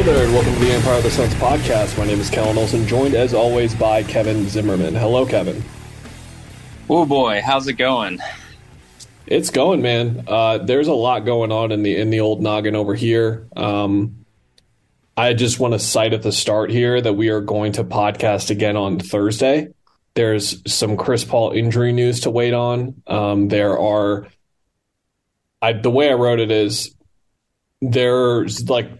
Hello there, and welcome to the Empire of the Suns podcast. My name is Kellen Olson, joined as always by Kevin Zimmerman. Hello, Kevin. Oh boy, how's it going? It's going, man. Uh, there's a lot going on in the in the old noggin over here. Um, I just want to cite at the start here that we are going to podcast again on Thursday. There's some Chris Paul injury news to wait on. Um, there are, I the way I wrote it is there's like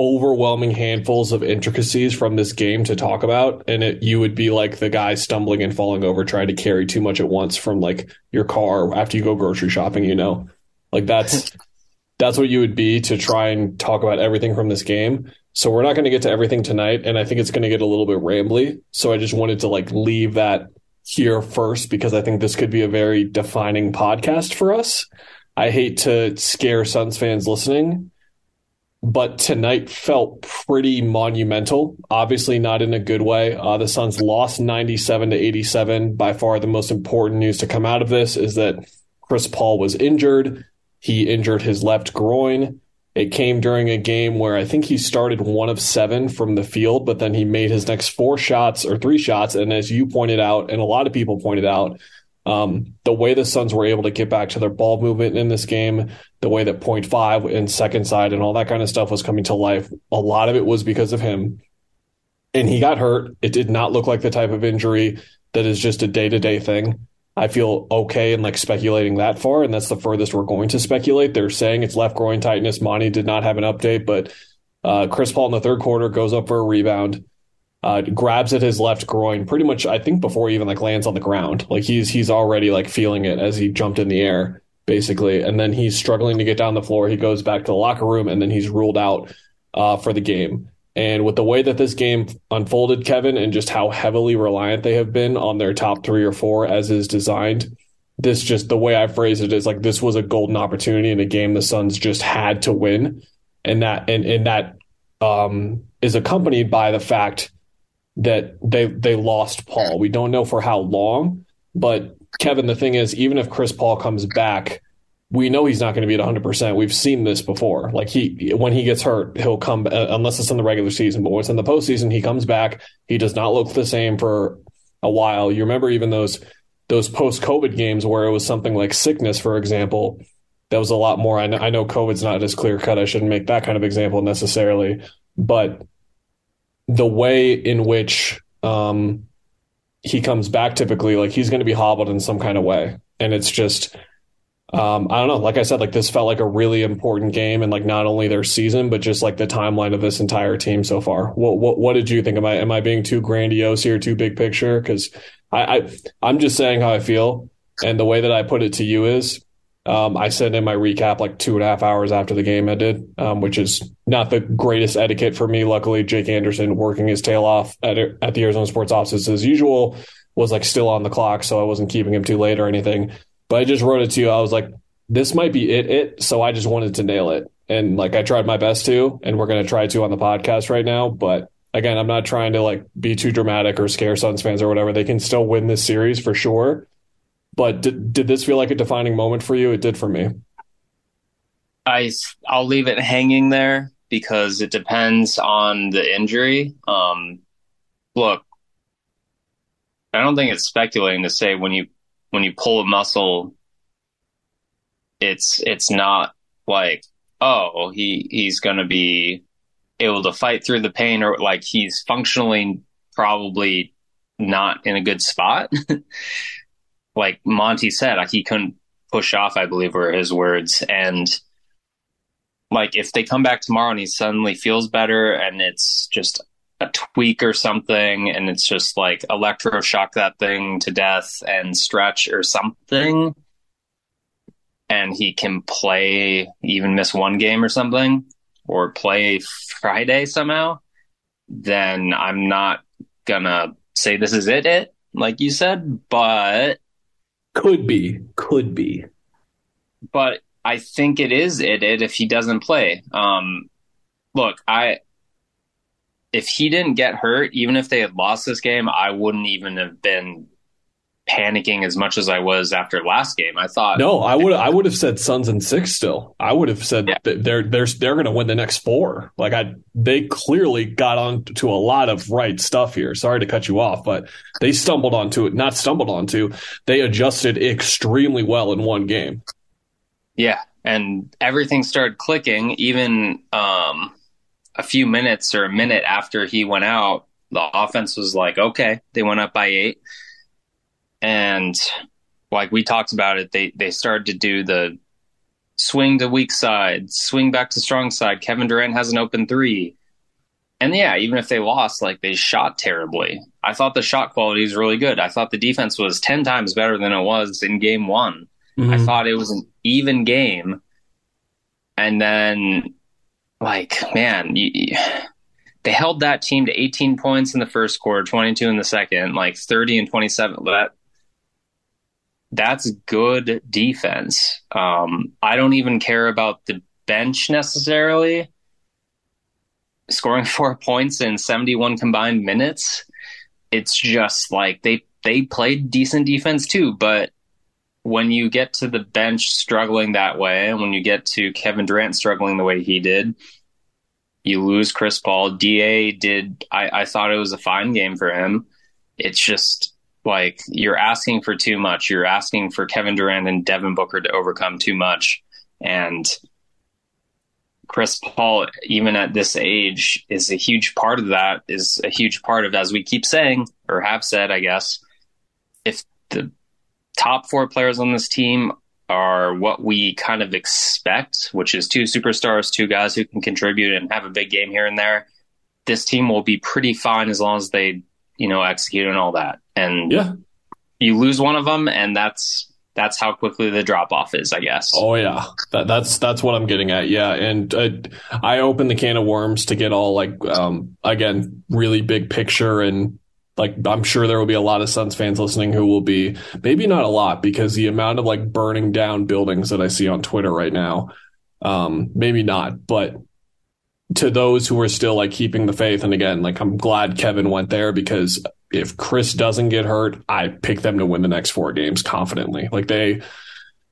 overwhelming handfuls of intricacies from this game to talk about and it you would be like the guy stumbling and falling over trying to carry too much at once from like your car after you go grocery shopping you know? Like that's that's what you would be to try and talk about everything from this game. So we're not going to get to everything tonight and i think it's going to get a little bit rambly. So i just wanted to like leave that here first because i think this could be a very defining podcast for us. I hate to scare suns fans listening but tonight felt pretty monumental. Obviously, not in a good way. Uh, the Suns lost 97 to 87. By far, the most important news to come out of this is that Chris Paul was injured. He injured his left groin. It came during a game where I think he started one of seven from the field, but then he made his next four shots or three shots. And as you pointed out, and a lot of people pointed out, um, the way the Suns were able to get back to their ball movement in this game, the way that point five and second side and all that kind of stuff was coming to life, a lot of it was because of him. And he got hurt. It did not look like the type of injury that is just a day to day thing. I feel okay in like speculating that far, and that's the furthest we're going to speculate. They're saying it's left groin tightness. Monty did not have an update, but uh, Chris Paul in the third quarter goes up for a rebound uh, grabs at his left groin pretty much I think before he even like lands on the ground. Like he's he's already like feeling it as he jumped in the air basically, and then he's struggling to get down the floor. He goes back to the locker room and then he's ruled out uh, for the game. And with the way that this game unfolded, Kevin, and just how heavily reliant they have been on their top three or four as is designed, this just the way I phrase it is like this was a golden opportunity in a game the Suns just had to win, and that and and that um, is accompanied by the fact that they they lost Paul. We don't know for how long, but Kevin, the thing is, even if Chris Paul comes back, we know he's not going to be at 100%. We've seen this before. Like he when he gets hurt, he'll come uh, unless it's in the regular season, but when it's in the postseason, he comes back. He does not look the same for a while. You remember even those those post-COVID games where it was something like sickness, for example, that was a lot more. I know, I know COVID's not as clear cut. I shouldn't make that kind of example necessarily, but the way in which um, he comes back typically, like he's going to be hobbled in some kind of way. And it's just, um, I don't know. Like I said, like this felt like a really important game, and like not only their season, but just like the timeline of this entire team so far. What what what did you think? Am I am I being too grandiose here, too big picture? Because I, I I'm just saying how I feel, and the way that I put it to you is um, I sent in my recap like two and a half hours after the game ended, um, which is not the greatest etiquette for me. Luckily, Jake Anderson working his tail off at, at the Arizona Sports offices as usual was like still on the clock, so I wasn't keeping him too late or anything. But I just wrote it to you. I was like, this might be it, it. So I just wanted to nail it, and like I tried my best to, and we're gonna try to on the podcast right now. But again, I'm not trying to like be too dramatic or scare Suns fans or whatever. They can still win this series for sure but did, did this feel like a defining moment for you? It did for me. I I'll leave it hanging there because it depends on the injury. Um, look, I don't think it's speculating to say when you when you pull a muscle, it's it's not like oh he he's going to be able to fight through the pain or like he's functionally probably not in a good spot. like Monty said, he couldn't push off, I believe were his words. And like if they come back tomorrow and he suddenly feels better and it's just a tweak or something and it's just like electroshock that thing to death and stretch or something and he can play even miss one game or something or play Friday somehow, then I'm not gonna say this is it, it like you said, but Could be, could be. but I think it is it, it if he doesn't play. Um, look, I if he didn't get hurt, even if they had lost this game, I wouldn't even have been panicking as much as I was after last game. I thought No, I would I would have said Suns and six still. I would have said Yeah. they're they're they're going to win the next four. Like I, they clearly got on to a lot of right stuff here. Sorry to cut you off, but they stumbled onto it. Not stumbled onto. They adjusted extremely well in one game. Yeah, and everything started clicking. Even um, a few minutes or a minute after he went out, the offense was like, okay, they went up by eight, and like we talked about it, they they started to do the swing to weak side, swing back to strong side. Kevin Durant has an open three. And yeah, even if they lost, like they shot terribly. I thought the shot quality was really good. I thought the defense was 10 times better than it was in game one. I mm-hmm. thought it was an even game. And then, like, man, you, you- they held that team to 18 points in the first quarter, 22 in the second, like 30 and 27. That that's good defense. Um, I don't even care about the bench necessarily. Scoring four points in 71 combined minutes. It's just like they they played decent defense too, but when you get to the bench struggling that way, and when you get to Kevin Durant struggling the way he did, you lose Chris Paul. Da did I, I thought it was a fine game for him. It's just like you're asking for too much. You're asking for Kevin Durant and Devin Booker to overcome too much. And Chris Paul, even at this age, is a huge part of that, is a huge part of, as we keep saying, or have said, I guess, if the top four players on this team are what we kind of expect, which is two superstars, two guys who can contribute and have a big game here and there, this team will be pretty fine as long as they, you know, execute and all that. And Yeah. you lose one of them, and that's that's how quickly the drop off is, I guess. Oh yeah, that, that's that's what I'm getting at. Yeah, and uh, I open the can of worms to get all like um, again really big picture and like I'm sure there will be a lot of Suns fans listening who will be maybe not a lot because the amount of like burning down buildings that I see on Twitter right now, um, maybe not, but to those who are still like keeping the faith and again like I'm glad Kevin went there because if Chris doesn't get hurt, I pick them to win the next four games confidently. Like they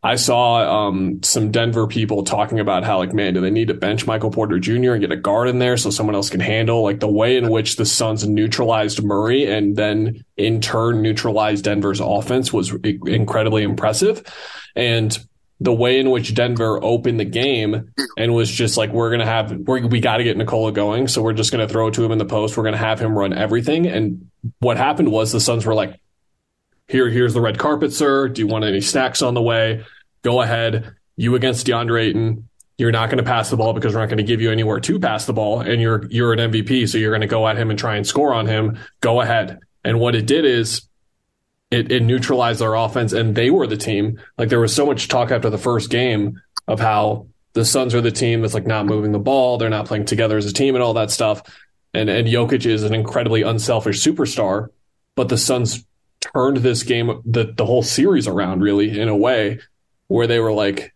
I saw um, some Denver people talking about how, like, man, do they need to bench Michael Porter Jr. and get a guard in there so someone else can handle like the way in which the Suns neutralized Murray and then in turn neutralized Denver's offense was incredibly impressive. And the way in which Denver opened the game and was just like, we're going to have, we're, we got to get Nikola going. So we're just going to throw it to him in the post. We're going to have him run everything. And what happened was the Suns were like, here, here's the red carpet, sir. Do you want any snacks on the way? Go ahead. You against DeAndre Ayton. You're not going to pass the ball because we're not going to give you anywhere to pass the ball, and you're you're an MVP, so you're going to go at him and try and score on him. Go ahead. And what it did is it, it neutralized their offense, and they were the team. Like there was so much talk after the first game of how the Suns are the team that's like not moving the ball, they're not playing together as a team, and all that stuff. And and Jokic is an incredibly unselfish superstar, but the Suns turned this game, the the whole series around, really in a way where they were like,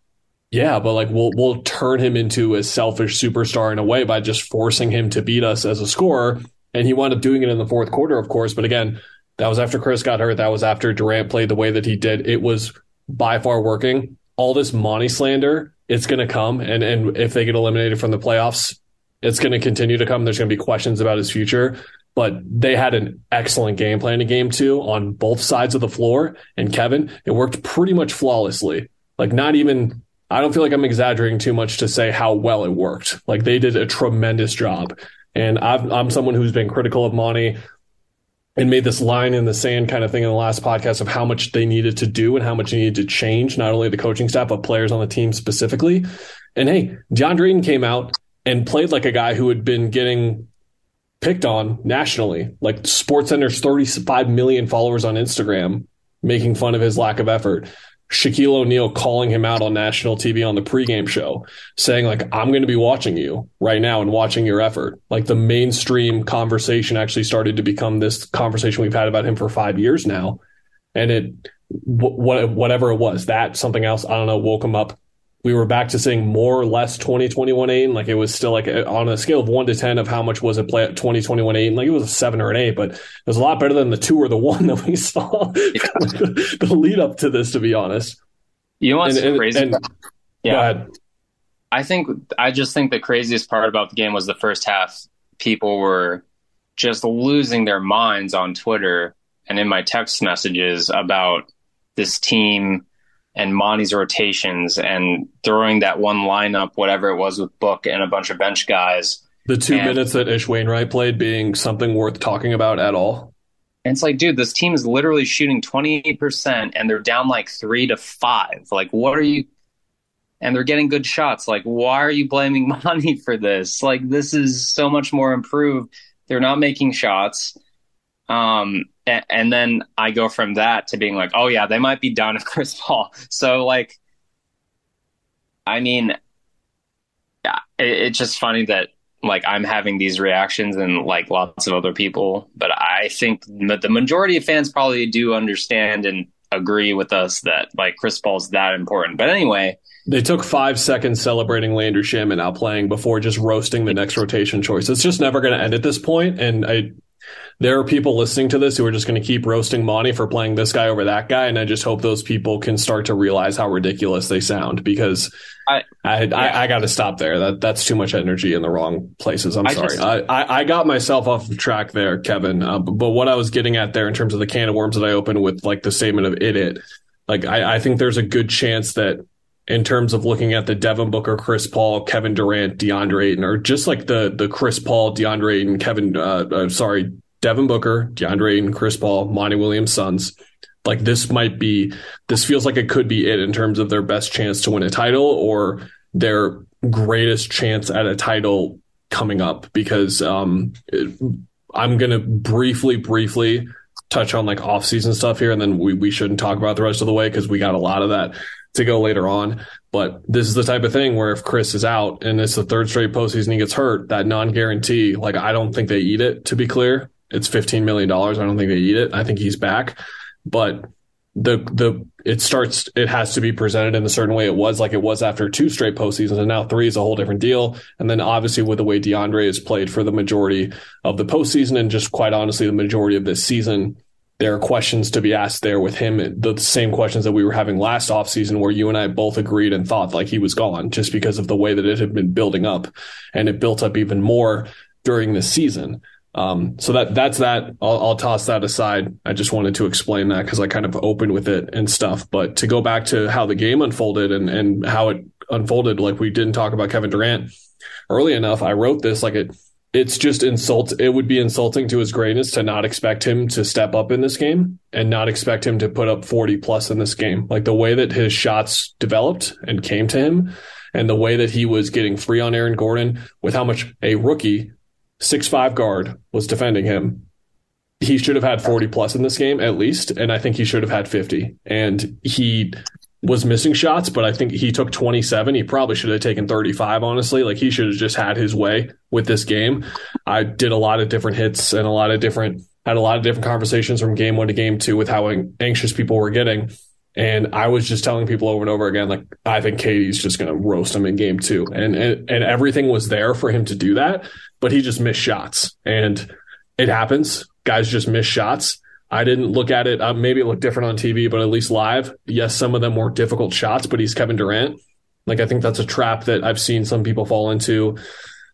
yeah, but like we'll we'll turn him into a selfish superstar in a way by just forcing him to beat us as a scorer. And he wound up doing it in the fourth quarter, of course. But again, that was after Chris got hurt. That was after Durant played the way that he did. It was by far working. All this Monty slander, it's going to come, and and if they get eliminated from the playoffs, it's going to continue to come. There's going to be questions about his future. But they had an excellent game plan in game two on both sides of the floor. And Kevin, it worked pretty much flawlessly. Like not even I don't feel like I'm exaggerating too much to say how well it worked. Like they did a tremendous job. And I've, I'm someone who's been critical of Monty and made this line in the sand kind of thing in the last podcast of how much they needed to do and how much they needed to change, not only the coaching staff, but players on the team specifically. And hey, DeAndre Ayton came out and played like a guy who had been getting picked on nationally. Like SportsCenter's 35 million followers on Instagram making fun of his lack of effort Shaquille O'Neal calling him out on national TV on the pregame show, saying like, "I'm going to be watching you right now and watching your effort." Like the mainstream conversation actually started to become this conversation we've had about him for five years now, and it, what whatever it was, that something else, I don't know, woke him up we were back to seeing more or less 2021 Ayton Like it was still like uh, on a scale of one to 10 of how much was it play at 2021 Ayton Like it was a seven or an eight, but it was a lot better than the two or the one that we saw the lead up to this, to be honest. You know what's and, crazy? And, yeah. I think, I just think the craziest part about the game was the first half. People were just losing their minds on Twitter and in my text messages about this team and Monty's rotations and throwing that one lineup, whatever it was with Book and a bunch of bench guys. The two and, minutes that Ish Wainwright played being something worth talking about at all. And it's like, dude, this team is literally shooting 28% and they're down like three to five. Like, what are you? And they're getting good shots. Like, why are you blaming Monty for this? Like, this is so much more improved. They're not making shots. Um, and, then I go from that to being like, oh yeah, they might be done with Chris Paul. So like, I mean, yeah, it, it's just funny that like I'm having these reactions and like lots of other people, but I think that the majority of fans probably do understand and agree with us that like Chris Paul's that important. But anyway, they took five seconds celebrating Landry Shamet out playing before just roasting the next rotation choice. It's just never going to end at this point, and I there are people listening to this who are just going to keep roasting Monty for playing this guy over that guy, and I just hope those people can start to realize how ridiculous they sound because I I, yeah. I, I got to stop there. That that's too much energy in the wrong places. I'm I sorry. Just, I, I, I got myself off the track there, Kevin. Uh, but, but what I was getting at there in terms of the can of worms that I opened with like the statement of it, like I, I think there's a good chance that in terms of looking at the Devin Booker, Chris Paul, Kevin Durant, DeAndre Ayton, or just like the the Chris Paul, DeAndre Ayton, Kevin, uh, uh, sorry, Devin Booker, DeAndre Ayton, Chris Paul, Monty Williams Suns. Like this might be, this feels like it could be it in terms of their best chance to win a title or their greatest chance at a title coming up because um, I'm going to briefly, briefly touch on like off season stuff here. And then we, we shouldn't talk about the rest of the way because we got a lot of that to go later on. But this is the type of thing where if Chris is out and it's the third straight postseason he gets hurt, that non guarantee, like I don't think they eat it to be clear it's $15 million. I don't think they eat it. I think he's back. But the the it starts it has to be presented in a certain way. It was like it was after two straight postseasons and now three is a whole different deal. And then obviously with the way DeAndre has played for the majority of the postseason and just quite honestly the majority of this season there are questions to be asked there with him. The same questions that we were having last offseason where you and I both agreed and thought like he was gone just because of the way that it had been building up. And it built up even more during the season um, so that that's that. I'll, I'll, toss that aside. I just wanted to explain that because I kind of opened with it and stuff. But to go back to how the game unfolded and and how it unfolded, like we didn't talk about Kevin Durant early enough. I wrote this like it. It's just insult. It would be insulting to his greatness to not expect him to step up in this game and not expect him to put up 40 plus in this game. Like the way that his shots developed and came to him and the way that he was getting free on Aaron Gordon with how much a rookie six five guard was defending him. He should have had 40 plus in this game at least, and I think he should have had 50. And he was missing shots, but I think he took 27. He probably should have taken 35, honestly. Like he should have just had his way with this game. I did a lot of different hits and a lot of different, had a lot of different conversations from game one to game two with how anxious people were getting. And I was just telling people over and over again, like, I think KD's just going to roast him in game two. And, and, and everything was there for him to do that but he just missed shots. And it happens. Guys just miss shots. I didn't look at it. Uh, maybe it looked different on TV, but at least live, yes, some of them were difficult shots, but he's Kevin Durant. Like, I think that's a trap that I've seen some people fall into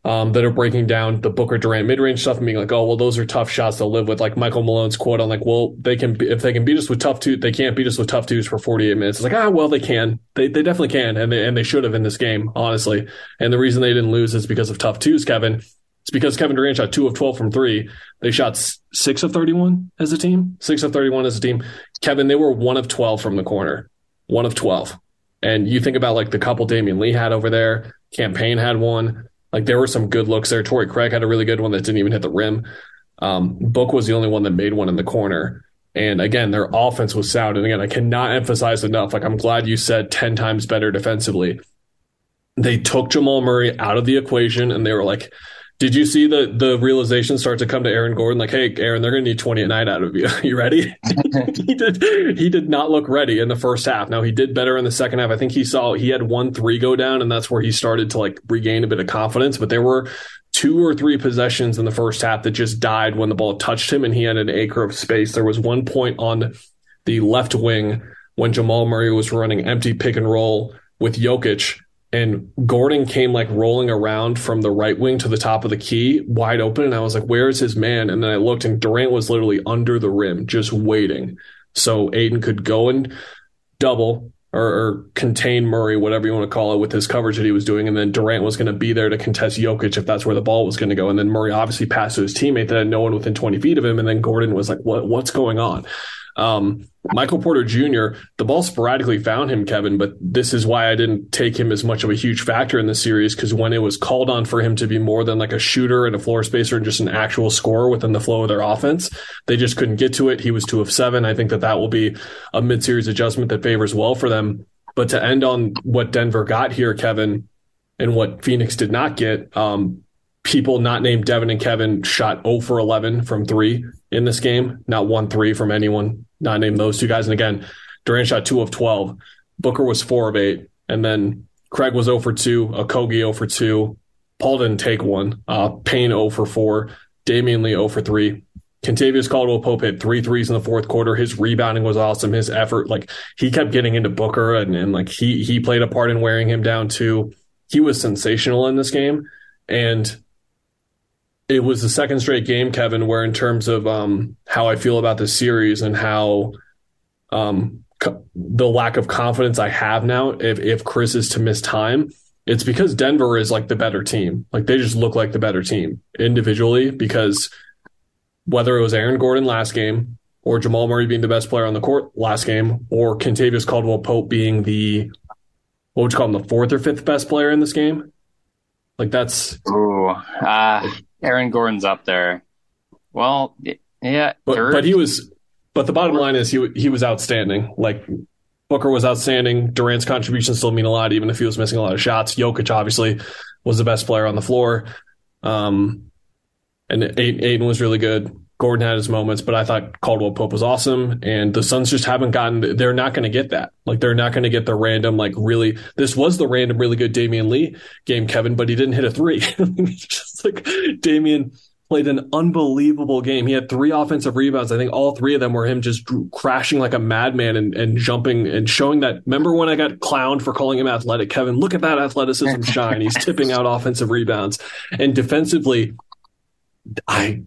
um, that are breaking down the Booker Durant mid range stuff and being like, oh, well, those are tough shots to live with. Like Michael Malone's quote on like, well, they can, if they can beat us with tough two, they can't beat us with tough twos for 48 minutes. It's like, ah, well, they can. They, they definitely can. And they, and they should have in this game, honestly. And the reason they didn't lose is because of tough twos, Kevin. It's because Kevin Durant shot two of 12 from three. They shot six of 31 as a team, six of 31 as a team. Kevin, they were one of 12 from the corner, one of 12. And you think about like the couple Damion Lee had over there, Cam Payne had one. Like there were some good looks there. Torrey Craig had a really good one that didn't even hit the rim. Um, Book was the only one that made one in the corner. And again, their offense was sound. And again, I cannot emphasize enough. Like, I'm glad you said 10 times better defensively. They took Jamal Murray out of the equation and they were like, did you see the the realization start to come to Aaron Gordon? Like, hey, Aaron, they're going to need twenty a night out of you. you ready? he did. He did not look ready in the first half. Now he did better in the second half. I think he saw he had one three go down, and that's where he started to like regain a bit of confidence. But there were two or three possessions in the first half that just died when the ball touched him, and he had an acre of space. There was one point on the left wing when Jamal Murray was running empty pick and roll with Jokic and Gordon came like rolling around from the right wing to the top of the key, wide open. And I was like, where's his man? And then I looked and Durant was literally under the rim, just waiting. So Ayton could go and double or, or contain Murray, whatever you want to call it, with his coverage that he was doing. And then Durant was going to be there to contest Jokic if that's where the ball was going to go. And then Murray obviously passed to his teammate that had no one within 20 feet of him. And then Gordon was like, what, what's going on? Um, Michael Porter Jr., the ball sporadically found him, Kevin, but this is why I didn't take him as much of a huge factor in the series because when it was called on for him to be more than like a shooter and a floor spacer and just an actual scorer within the flow of their offense, they just couldn't get to it. He was two of seven. I think that that will be a mid-series adjustment that favors well for them. But to end on what Denver got here, Kevin, and what Phoenix did not get, um, people not named Devin and Kevin shot 0 for 11 from three in this game, not one three from anyone not name those two guys. And again, Durant shot two of 12. Booker was four of eight. And then Craig was 0 for 2, Okogie 0 for 2. Paul didn't take one. Uh, Payne 0 for 4. Damion Lee 0 for 3. Kentavious Caldwell Pope hit three threes in the fourth quarter. His rebounding was awesome. His effort, like he kept getting into Booker and, and like he he played a part in wearing him down too. He was sensational in this game. And it was the second straight game, Kevin, where in terms of um, how I feel about the series and how um, co- the lack of confidence I have now, if if Chris is to miss time, it's because Denver is like the better team. Like they just look like the better team individually because whether it was Aaron Gordon last game or Jamal Murray being the best player on the court last game or Kentavious Caldwell Pope being the what would you call him the fourth or fifth best player in this game? Like that's Ooh, uh, Aaron Gordon's up there. Well, yeah, but, but he was. But the bottom line is he he was outstanding. Like Booker was outstanding. Durant's contributions still mean a lot, even if he was missing a lot of shots. Jokic obviously was the best player on the floor, um, and Ayton was really good. Gordon had his moments, but I thought Caldwell Pope was awesome. And the Suns just haven't gotten, they're not going to get that. Like, they're not going to get the random, like, really, this was the random, really good Damion Lee game, Kevin, but he didn't hit a three. just like Damion played an unbelievable game. He had three offensive rebounds. I think all three of them were him just crashing like a madman and, and jumping and showing that. Remember when I got clowned for calling him athletic? Kevin, look at that athleticism shine. He's tipping out offensive rebounds. And defensively, I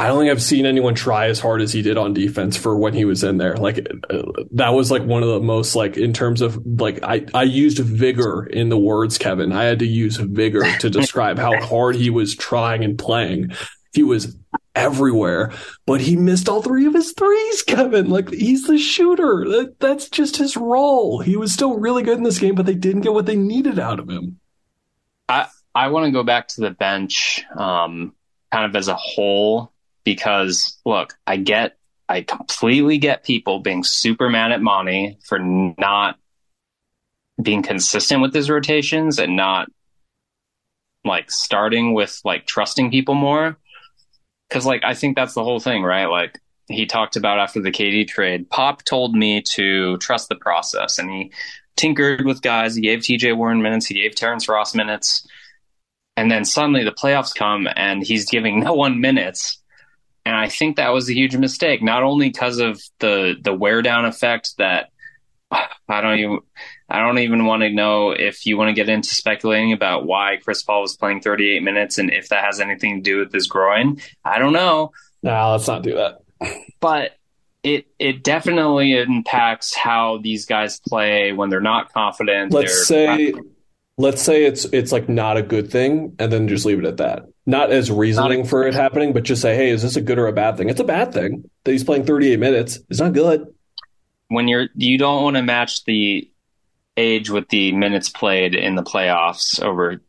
I don't think I've seen anyone try as hard as he did on defense for when he was in there. Like uh, that was like one of the most like in terms of like I I used vigor in the words Kevin. I had to use vigor to describe how hard he was trying and playing. He was everywhere, but he missed all three of his threes, Kevin. Like he's the shooter. That, that's just his role. He was still really good in this game, but they didn't get what they needed out of him. I I want to go back to the bench um kind of as a whole because look, I get, I completely get people being super mad at Monty for not being consistent with his rotations and not like starting with like trusting people more. Cause like, I think that's the whole thing, right? Like he talked about after the KD trade, Pop told me to trust the process and he tinkered with guys. He gave TJ Warren minutes. He gave Terrence Ross minutes. And then suddenly the playoffs come and he's giving no one minutes and I think that was a huge mistake, not only because of the the wear down effect that I don't even I don't even want to know if you want to get into speculating about why Chris Paul was playing 38 minutes and if that has anything to do with his groin. I don't know. No, let's not do that. But it it definitely impacts how these guys play when they're not confident. Let's say let's say it's it's like not a good thing and then just leave it at that not as reasoning for it happening, but just say, hey, is this a good or a bad thing? It's a bad thing that he's playing 38 minutes. It's not good. When you're, you don't want to match the age with the minutes played in the playoffs over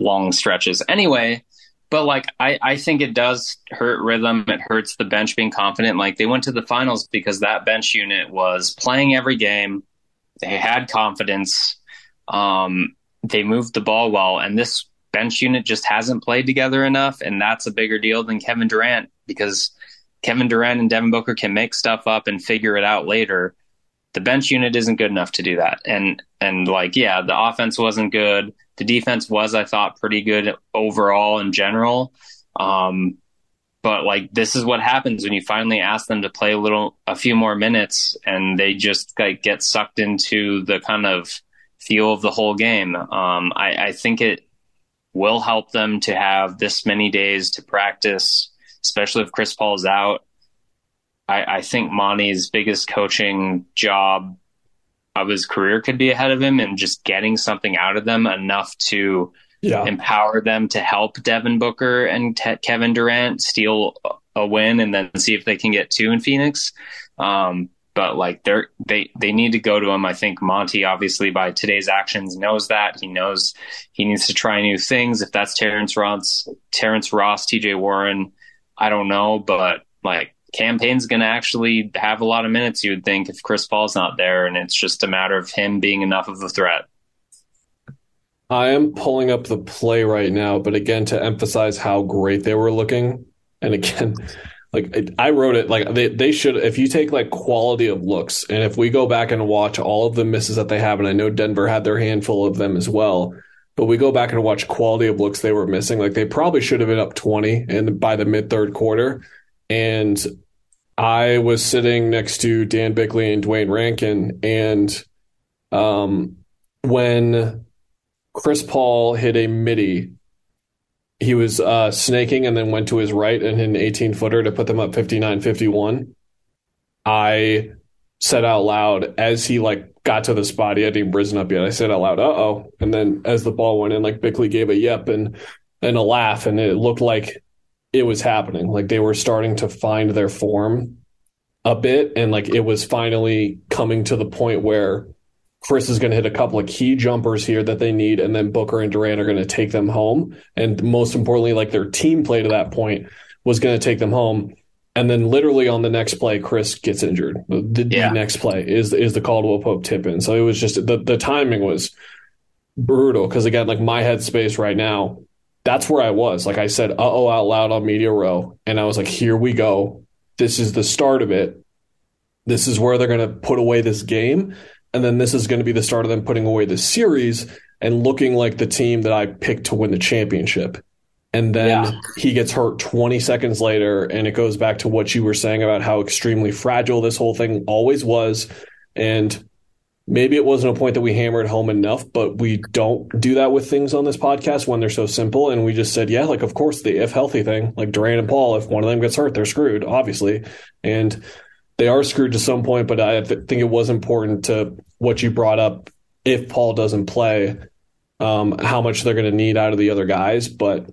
long stretches anyway. But like I, I think it does hurt rhythm. It hurts the bench being confident. Like they went to the finals because that bench unit was playing every game. They had confidence. Um, they moved the ball well, and this bench unit just hasn't played together enough, and that's a bigger deal than Kevin Durant because Kevin Durant and Devin Booker can make stuff up and figure it out later. The bench unit isn't good enough to do that. And and like yeah, the offense wasn't good. The defense was, I thought, pretty good overall in general. Um, but like this is what happens when you finally ask them to play a little, a few more minutes, and they just like get sucked into the kind of feel of the whole game. Um, I, I think it will help them to have this many days to practice, especially if Chris Paul's out. I, I think Monty's biggest coaching job of his career could be ahead of him and just getting something out of them enough to yeah. empower them to help Devin Booker and Te- Kevin Durant steal a win and then see if they can get two in Phoenix. Um, but like they're they they need to go to him. I think Monty obviously by today's actions knows that he knows he needs to try new things. If that's Terrence Ross, Terrence Ross, T.J. Warren, I don't know, but like Cam Payne's going to actually have a lot of minutes, you would think, if Chris Paul's not there, and it's just a matter of him being enough of a threat. I am pulling up the play right now, but again, to emphasize how great they were looking, and again, like I wrote it, like they they should. If you take like quality of looks, and if we go back and watch all of the misses that they have, and I know Denver had their handful of them as well, but we go back and watch quality of looks they were missing. Like they probably should have been up twenty, and by the mid third quarter, and I was sitting next to Dan Bickley and Duane Rankin, and um, when Chris Paul hit a midi, he was uh, snaking and then went to his right and hit an 18 footer to put them up 59 51. I said out loud as he like got to the spot, he hadn't even risen up yet. I said out loud, uh oh. And then as the ball went in, like Bickley gave a yep and and a laugh, and it looked like it was happening. Like they were starting to find their form a bit, and like it was finally coming to the point where Chris is going to hit a couple of key jumpers here that they need, and then Booker and Durant are going to take them home. And most importantly, like their team play to that point was going to take them home. And then literally on the next play, Chris gets injured. The, yeah. the next play is is the Caldwell Pope tip in. So it was just the the timing was brutal because again, like my headspace right now that's where I was. Like I said, uh oh out loud on Media Row. And I was like, here we go. This is the start of it. This is where they're going to put away this game. And then this is going to be the start of them putting away the series and looking like the team that I picked to win the championship. And then yeah. he gets hurt 20 seconds later. And it goes back to what you were saying about how extremely fragile this whole thing always was. And maybe it wasn't a point that we hammered home enough, but we don't do that with things on this podcast when they're so simple. And we just said, yeah, like, of course, the if healthy thing, like Durant and Paul, if one of them gets hurt, they're screwed, obviously. And they are screwed to some point, but I think it was important to what you brought up if Paul doesn't play, um, how much they're going to need out of the other guys. But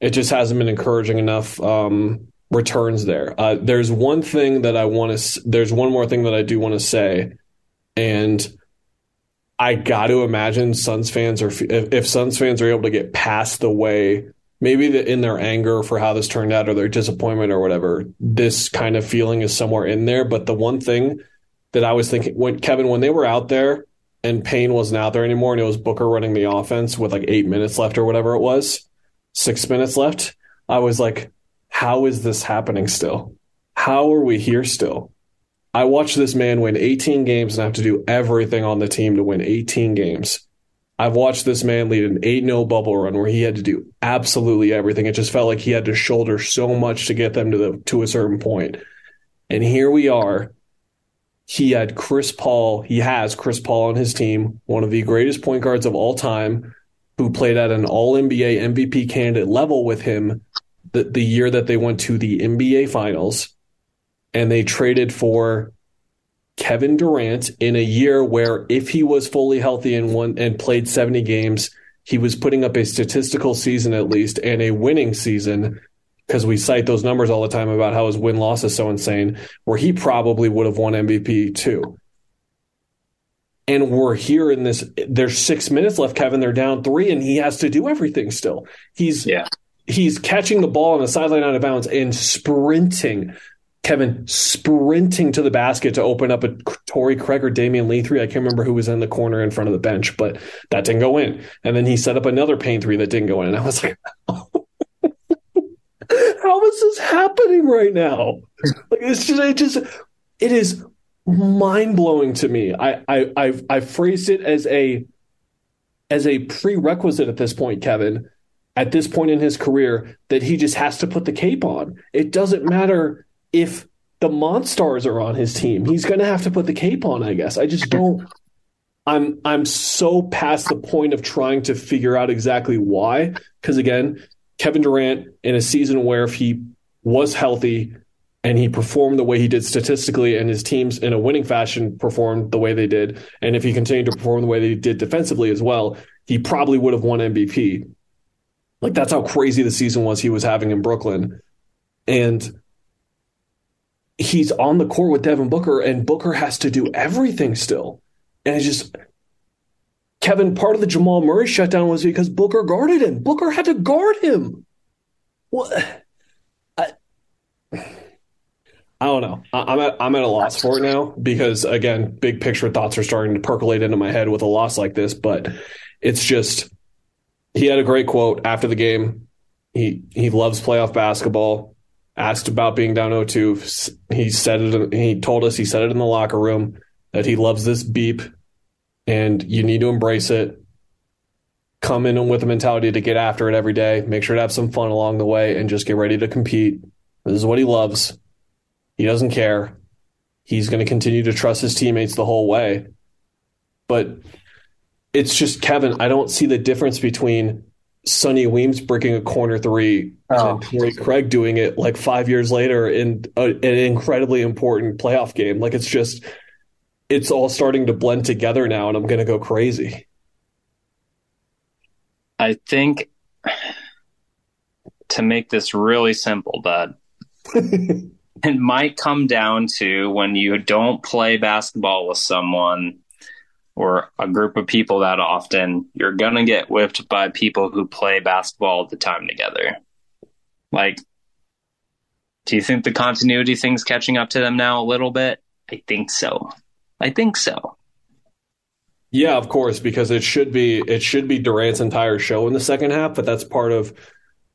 it just hasn't been encouraging enough. Um, returns there. Uh, there's one thing that I want to. There's one more thing that I do want to say, and I got to imagine Suns fans are if, if Suns fans are able to get past the way maybe the, in their anger for how this turned out or their disappointment or whatever, this kind of feeling is somewhere in there. But the one thing that I was thinking when Kevin when they were out there and Payne wasn't out there anymore and it was Booker running the offense with like eight minutes left or whatever it was, six minutes left, I was like, how is this happening still? How are we here still? I watched this man win 18 games and have to do everything on the team to win 18 games. I've watched this man lead an 8 0 bubble run where he had to do absolutely everything. It just felt like he had to shoulder so much to get them to the to a certain point. And here we are. He had Chris Paul, he has Chris Paul on his team, one of the greatest point guards of all time, who played at an all NBA MVP candidate level with him the, the year that they went to the NBA finals and they traded for Kevin Durant in a year where if he was fully healthy and won and played 70 games, he was putting up a statistical season at least and a winning season because we cite those numbers all the time about how his win loss is so insane, where he probably would have won MVP too. And we're here in this. There's six minutes left, Kevin. They're down three, and he has to do everything still. He's yeah he's catching the ball on the sideline out of bounds and sprinting. Kevin sprinting to the basket to open up a Torrey Craig or Damion Lee three. I can't remember who was in the corner in front of the bench, but that didn't go in. And then he set up another Payne three that didn't go in. And I was like, how is this happening right now? Like it's just it just it is mind blowing to me. I I I've I phrased it as a as a prerequisite at this point, Kevin, at this point in his career, that he just has to put the cape on. It doesn't matter if the Monstars are on his team. He's going to have to put the cape on, I guess. I just don't. I'm I'm so past the point of trying to figure out exactly why. Because again, Kevin Durant in a season where if he was healthy and he performed the way he did statistically, and his teams in a winning fashion performed the way they did, and if he continued to perform the way they did defensively as well, he probably would have won MVP. Like that's how crazy the season was he was having in Brooklyn, and he's on the court with Devin Booker, and Booker has to do everything still. And it's just Kevin, part of the Jamal Murray shutdown was because Booker guarded him. Booker had to guard him. What? I, I don't know. I, am at I'm at a loss for it now because again, big picture thoughts are starting to percolate into my head with a loss like this. But it's just he had a great quote after the game. He he loves playoff basketball asked about being down 0-2. He said it. He told us he said it in the locker room that he loves this beep, and you need to embrace it. Come in with a mentality to get after it every day. Make sure to have some fun along the way, and just get ready to compete. This is what he loves. He doesn't care. He's going to continue to trust his teammates the whole way. But it's just Kevin. I don't see the difference between Sonny Weems breaking a corner three oh. and Torrey Craig doing it like five years later in a, an incredibly important playoff game. Like it's just, it's all starting to blend together now, and I'm going to go crazy. I think to make this really simple, Bud, it might come down to when you don't play basketball with someone or a group of people that often, you're going to get whipped by people who play basketball all the time together. Like, do you think the continuity thing's catching up to them now a little bit? I think so. I think so. Yeah, of course, because it should be it should be Durant's entire show in the second half, but that's part of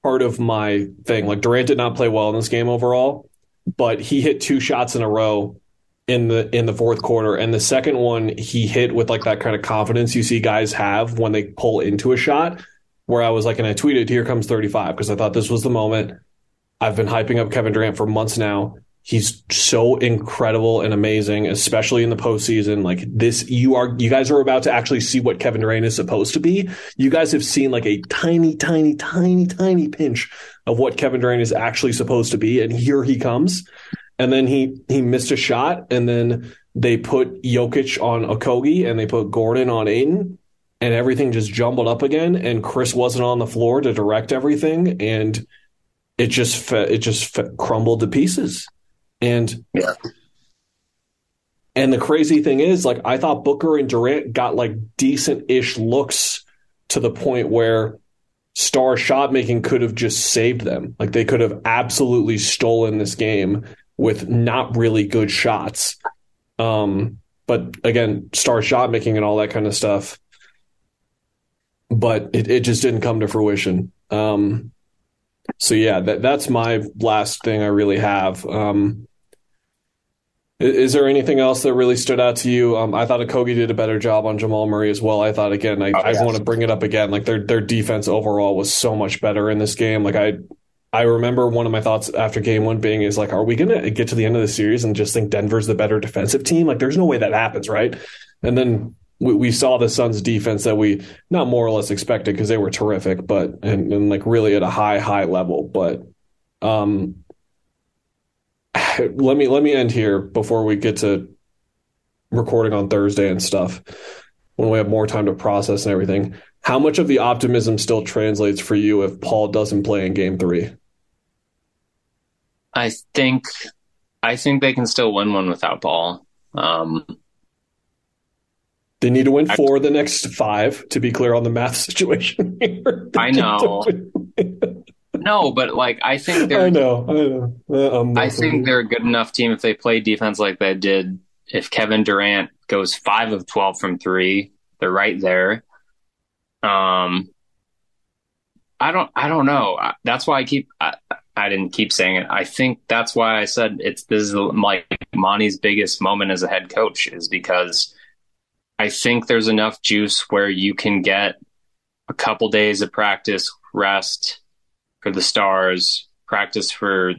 part of my thing. Like Durant did not play well in this game overall, but he hit two shots in a row in the in the fourth quarter. And the second one he hit with like that kind of confidence you see guys have when they pull into a shot where I was like and I tweeted here comes 35 because I thought this was the moment. I've been hyping up Kevin Durant for months now. He's so incredible and amazing especially in the postseason. Like this you are you guys are about to actually see what Kevin Durant is supposed to be. You guys have seen like a tiny tiny tiny tiny pinch of what Kevin Durant is actually supposed to be and here he comes and then he he missed a shot, and then they put Jokic on Okogie, and they put Gordon on Ayton, and everything just jumbled up again. And Chris wasn't on the floor to direct everything, and it just it just crumbled to pieces. And yeah. And the crazy thing is, like, I thought Booker and Durant got like decent ish looks to the point where star shot making could have just saved them. Like, they could have absolutely stolen this game with not really good shots. Um, but again, star shot making and all that kind of stuff. But it, it just didn't come to fruition. Um, so yeah, that that's my last thing I really have. Um, is, there anything else that really stood out to you? Um, I thought Okogie did a better job on Jamal Murray as well. I thought again, I, oh, yes. I want to bring it up again. Like their their defense overall was so much better in this game. Like I I remember one of my thoughts after game one being is like, are we going to get to the end of the series and just think Denver's the better defensive team? Like, there's no way that happens, right? And then we, we saw the Suns defense that we not more or less expected because they were terrific, but and, and like really at a high, high level. But um, let me let me end here before we get to recording on Thursday and stuff when we have more time to process and everything. How much of the optimism still translates for you if Paul doesn't play in game three? I think I think they can still win one without Paul. Um, they need to win four I, the next five to be clear on the math situation. I know. No, but like I think they're I know, I know. Uh, I'm I think they're a good enough team if they play defense like they did. If Kevin Durant goes five of twelve from three, they're right there. Um, I don't, I don't know. That's why I keep, I, I didn't keep saying it. I think that's why I said it's this is like Monty's biggest moment as a head coach is because I think there's enough juice where you can get a couple days of practice, rest for the stars, practice for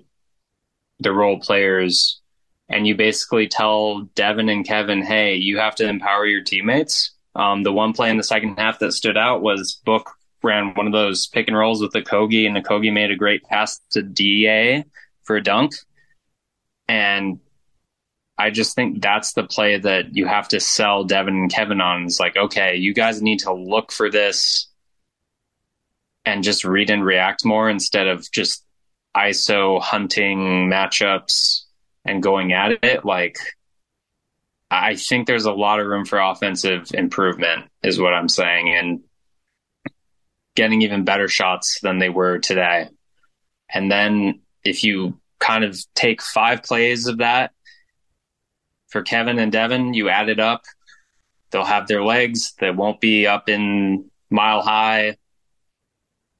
the role players, and you basically tell Devin and Kevin, hey, you have to empower your teammates. Um, the one play in the second half that stood out was Book ran one of those pick and rolls with Okogie, and Okogie made a great pass to DA for a dunk. And I just think that's the play that you have to sell Devin and Kevin on. It's like, okay, you guys need to look for this and just read and react more instead of just ISO hunting matchups and going at it. Like, I think there's a lot of room for offensive improvement, is what I'm saying, and getting even better shots than they were today. And then if you kind of take five plays of that for Kevin and Devin, you add it up, they'll have their legs. They won't be up in mile high.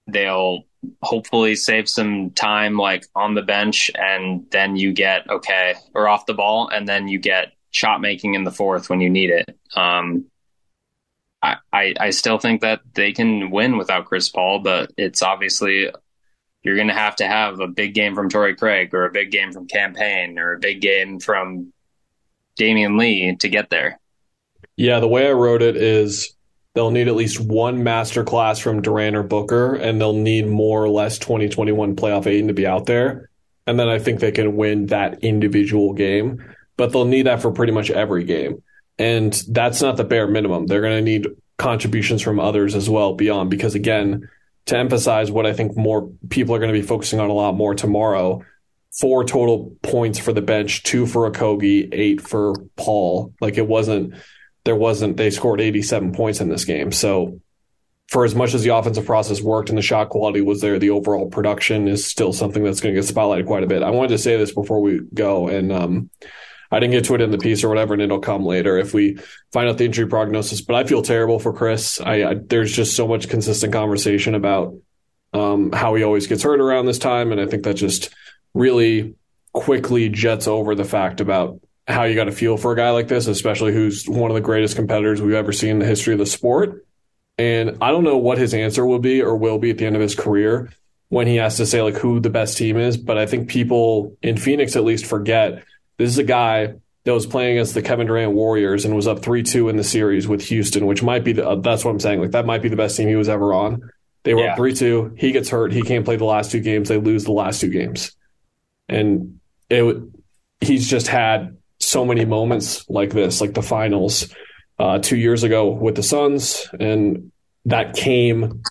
They'll hopefully save some time like on the bench and then you get okay or off the ball and then you get shot making in the fourth when you need it. Um, I, I, still think that they can win without Chris Paul, but it's obviously you're going to have to have a big game from Torrey Craig or a big game from Cam Payne or a big game from Damian Lee to get there. Yeah, the way I wrote it is they'll need at least one master class from Durant or Booker, and they'll need more or less 2021 playoff Ayton to be out there. And then I think they can win that individual game, but they'll need that for pretty much every game. And that's not the bare minimum. They're going to need contributions from others as well beyond, because again, to emphasize what I think more people are going to be focusing on a lot more tomorrow, four total points for the bench, two for Okogie, eight for Paul. Like it wasn't there wasn't they scored 87 points in this game. So for as much as the offensive process worked and the shot quality was there, the overall production is still something that's going to get spotlighted quite a bit. I wanted to say this before we go, and um, I didn't get to it in the piece or whatever, and it'll come later if we find out the injury prognosis. But I feel terrible for Chris. I, I there's just so much consistent conversation about um, how he always gets hurt around this time, and I think that just really quickly jets over the fact about how you got to feel for a guy like this, especially who's one of the greatest competitors we've ever seen in the history of the sport. And I don't know what his answer will be or will be at the end of his career when he has to say like who the best team is. But I think people in Phoenix at least forget this is a guy that was playing against the Kevin Durant Warriors and was up three two in the series with Houston, which might be the uh, that's what I'm saying. Like that might be the best team he was ever on. They were Yeah. up three two. He gets hurt. He can't play the last two games. They lose the last two games, and it he's just had so many moments like this, like the finals uh, two years ago with the Suns, and that came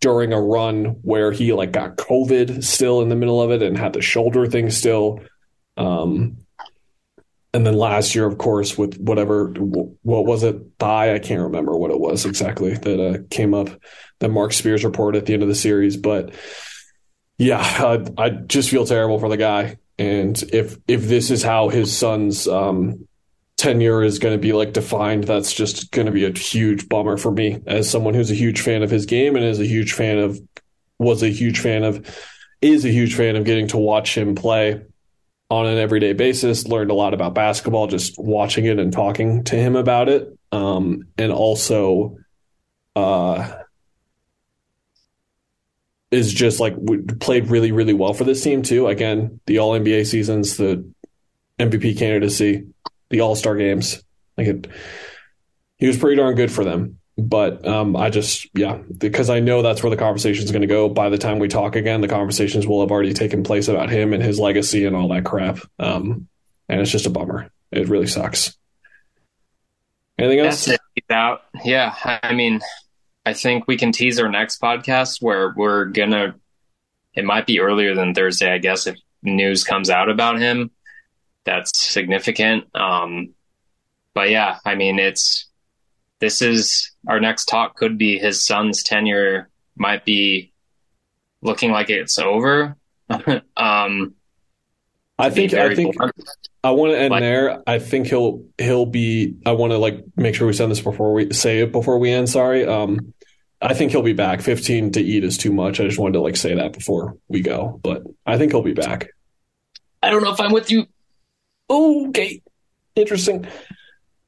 during a run where he like got COVID still in the middle of it and had the shoulder thing still. Um, and then last year, of course, with whatever, what was it? Thigh? I can't remember what it was exactly that uh, came up that Mark Spears reported at the end of the series. But yeah, I, I just feel terrible for the guy. And if if this is how his Suns um, tenure is going to be like defined, that's just going to be a huge bummer for me as someone who's a huge fan of his game and is a huge fan of was a huge fan of is a huge fan of getting to watch him play on an everyday basis. Learned a lot about basketball just watching it and talking to him about it, um, and also uh, is just like played really really well for this team too. Again, the All NBA seasons, the MVP candidacy, the All Star games, like it, he was pretty darn good for them. But um, I just, yeah, because I know that's where the conversation is going to go. By the time we talk again, the conversations will have already taken place about him and his legacy and all that crap. Um, and it's just a bummer. It really sucks. Anything else? That's it. Yeah. I mean, I think we can tease our next podcast where we're gonna. It might be earlier than Thursday, I guess, if news comes out about him. That's significant. Um, but yeah, I mean, it's this is our next talk. Could be his Suns tenure. Might be looking like it's over. um, I think I think bored. I want to end Like- there. I think he'll he'll be. I want to like make sure we send this before we say it before we end. Sorry. Um, I think he'll be back. Fifteen to eat is too much. I just wanted to like say that before we go, but I think he'll be back. I don't know if I'm with you. Okay, interesting.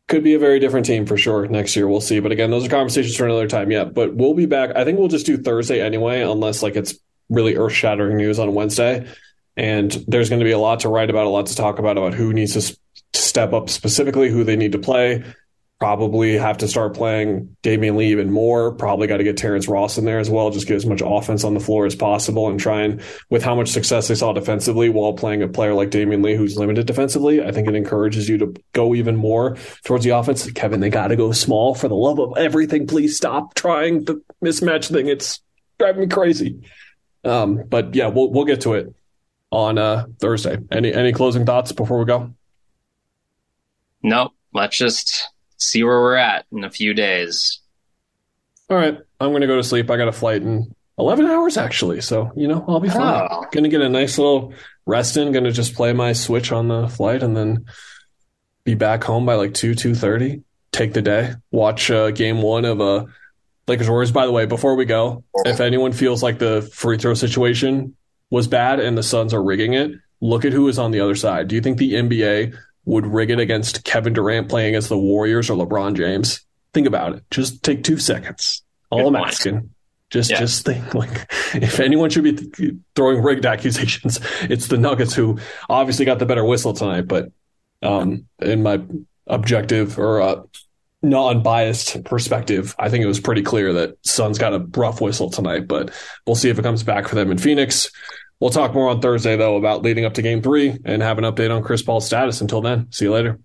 Could be a very different team for sure next year. We'll see. But again, those are conversations for another time. Yeah, but we'll be back. I think we'll just do Thursday anyway, unless like it's really earth shattering news on Wednesday. And there's going to be a lot to write about, a lot to talk about about who needs to step up specifically, who they need to play. Probably have to start playing Damian Lee even more. Probably got to get Terrence Ross in there as well. Just get as much offense on the floor as possible and try and, with how much success they saw defensively while playing a player like Damian Lee who's limited defensively, I think it encourages you to go even more towards the offense. Kevin, they got to go small for the love of everything. Please stop trying the mismatch thing. It's driving me crazy. Um, but yeah, we'll we'll get to it on uh, Thursday. Any any closing thoughts before we go? Nope. Let's just see where we're at in a few days. All right, I'm gonna go to sleep. I got a flight in 11 hours actually, so you know I'll be fine. Oh. Gonna get a nice little rest in. Gonna just play my Switch on the flight and then be back home by like two two thirty. Take the day. Watch uh, game one of uh, Lakers Warriors. By the way, before we go, if anyone feels like the free throw situation was bad and the Suns are rigging it, look at who is on the other side. Do you think the NBA would rig it against Kevin Durant playing as the Warriors or LeBron James? Think about it. Just take two seconds. All Good I'm point. asking. Just Yeah. just think like if anyone should be th- throwing rigged accusations, it's the Nuggets who obviously got the better whistle tonight. But um, in my objective or uh, non-biased perspective, I think it was pretty clear that Suns got a rough whistle tonight. But we'll see if it comes back for them in Phoenix. We'll talk more on Thursday though about leading up to Game Three and have an update on Chris Paul's status. Until then, see you later.